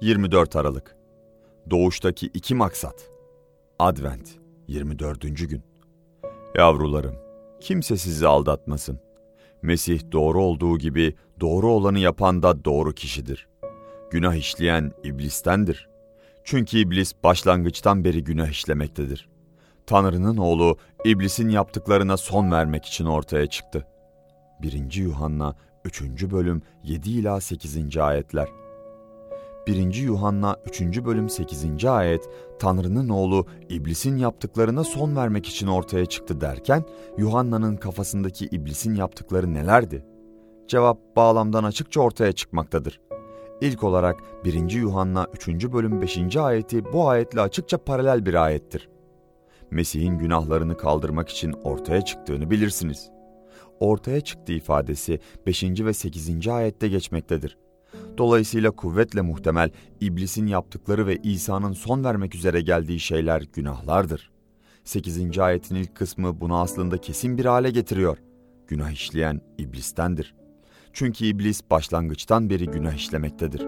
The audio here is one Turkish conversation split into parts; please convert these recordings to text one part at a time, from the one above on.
24 Aralık Doğuştaki iki maksat Advent 24. gün Yavrularım, kimse sizi aldatmasın. Mesih doğru olduğu gibi doğru olanı yapan da doğru kişidir. Günah işleyen iblistendir. Çünkü iblis başlangıçtan beri günah işlemektedir. Tanrı'nın oğlu iblisin yaptıklarına son vermek için ortaya çıktı. 1. Yuhanna 3. bölüm 7 ila 8. ayetler. 1. Yuhanna 3. bölüm 8. ayet Tanrı'nın oğlu iblisin yaptıklarına son vermek için ortaya çıktı derken Yuhanna'nın kafasındaki iblisin yaptıkları nelerdi? Cevap bağlamdan açıkça ortaya çıkmaktadır. İlk olarak 1. Yuhanna 3. bölüm 5. ayeti bu ayetle açıkça paralel bir ayettir. Mesih'in günahlarını kaldırmak için ortaya çıktığını bilirsiniz. Ortaya çıktı ifadesi 5. ve 8. ayette geçmektedir. Dolayısıyla kuvvetle muhtemel iblisin yaptıkları ve İsa'nın son vermek üzere geldiği şeyler günahlardır. 8. ayetin ilk kısmı bunu aslında kesin bir hale getiriyor. Günah işleyen iblistendir. Çünkü iblis başlangıçtan beri günah işlemektedir.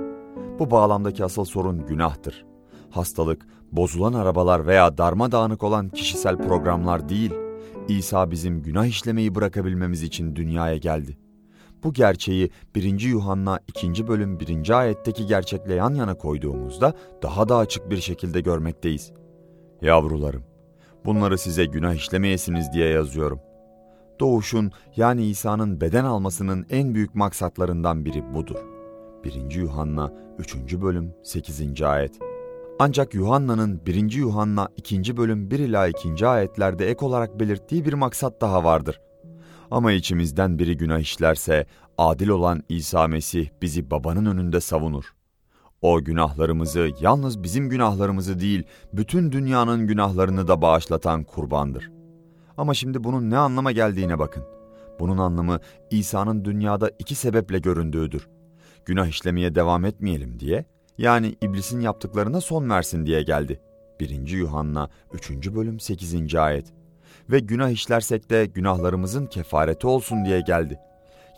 Bu bağlamdaki asıl sorun günahtır. Hastalık, bozulan arabalar veya darmadağınık olan kişisel programlar değil, İsa bizim günah işlemeyi bırakabilmemiz için dünyaya geldi. Bu gerçeği 1. Yuhanna 2. bölüm 1. ayetteki gerçekle yan yana koyduğumuzda daha da açık bir şekilde görmekteyiz. Yavrularım, bunları size günah işlemeyesiniz diye yazıyorum. Doğuşun yani İsa'nın beden almasının en büyük maksatlarından biri budur. 1. Yuhanna 3. bölüm 8. ayet. Ancak Yuhanna'nın 1. Yuhanna 2. bölüm 1 ila 2. ayetlerde ek olarak belirttiği bir maksat daha vardır. Ama içimizden biri günah işlerse adil olan İsa Mesih bizi babanın önünde savunur. O günahlarımızı yalnız bizim günahlarımızı değil bütün dünyanın günahlarını da bağışlatan kurbandır. Ama şimdi bunun ne anlama geldiğine bakın. Bunun anlamı İsa'nın dünyada iki sebeple göründüğüdür. Günah işlemeye devam etmeyelim diye yani iblisin yaptıklarına son versin diye geldi. 1. Yuhanna 3. bölüm 8. ayet ve günah işlersek de günahlarımızın kefareti olsun diye geldi.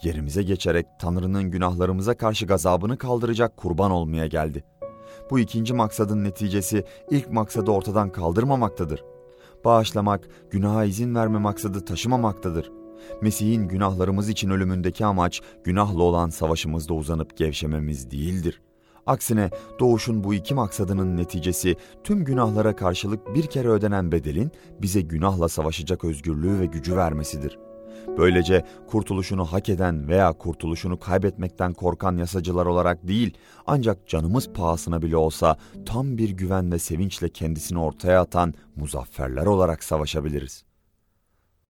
Yerimize geçerek Tanrı'nın günahlarımıza karşı gazabını kaldıracak kurban olmaya geldi. Bu ikinci maksadın neticesi ilk maksadı ortadan kaldırmamaktadır. Bağışlamak, günaha izin verme maksadı taşımamaktadır. Mesih'in günahlarımız için ölümündeki amaç günahla olan savaşımızda uzanıp gevşememiz değildir.'' Aksine doğuşun bu iki maksadının neticesi tüm günahlara karşılık bir kere ödenen bedelin bize günahla savaşacak özgürlüğü ve gücü vermesidir. Böylece kurtuluşunu hak eden veya kurtuluşunu kaybetmekten korkan yasacılar olarak değil, ancak canımız pahasına bile olsa tam bir güven ve sevinçle kendisini ortaya atan muzafferler olarak savaşabiliriz.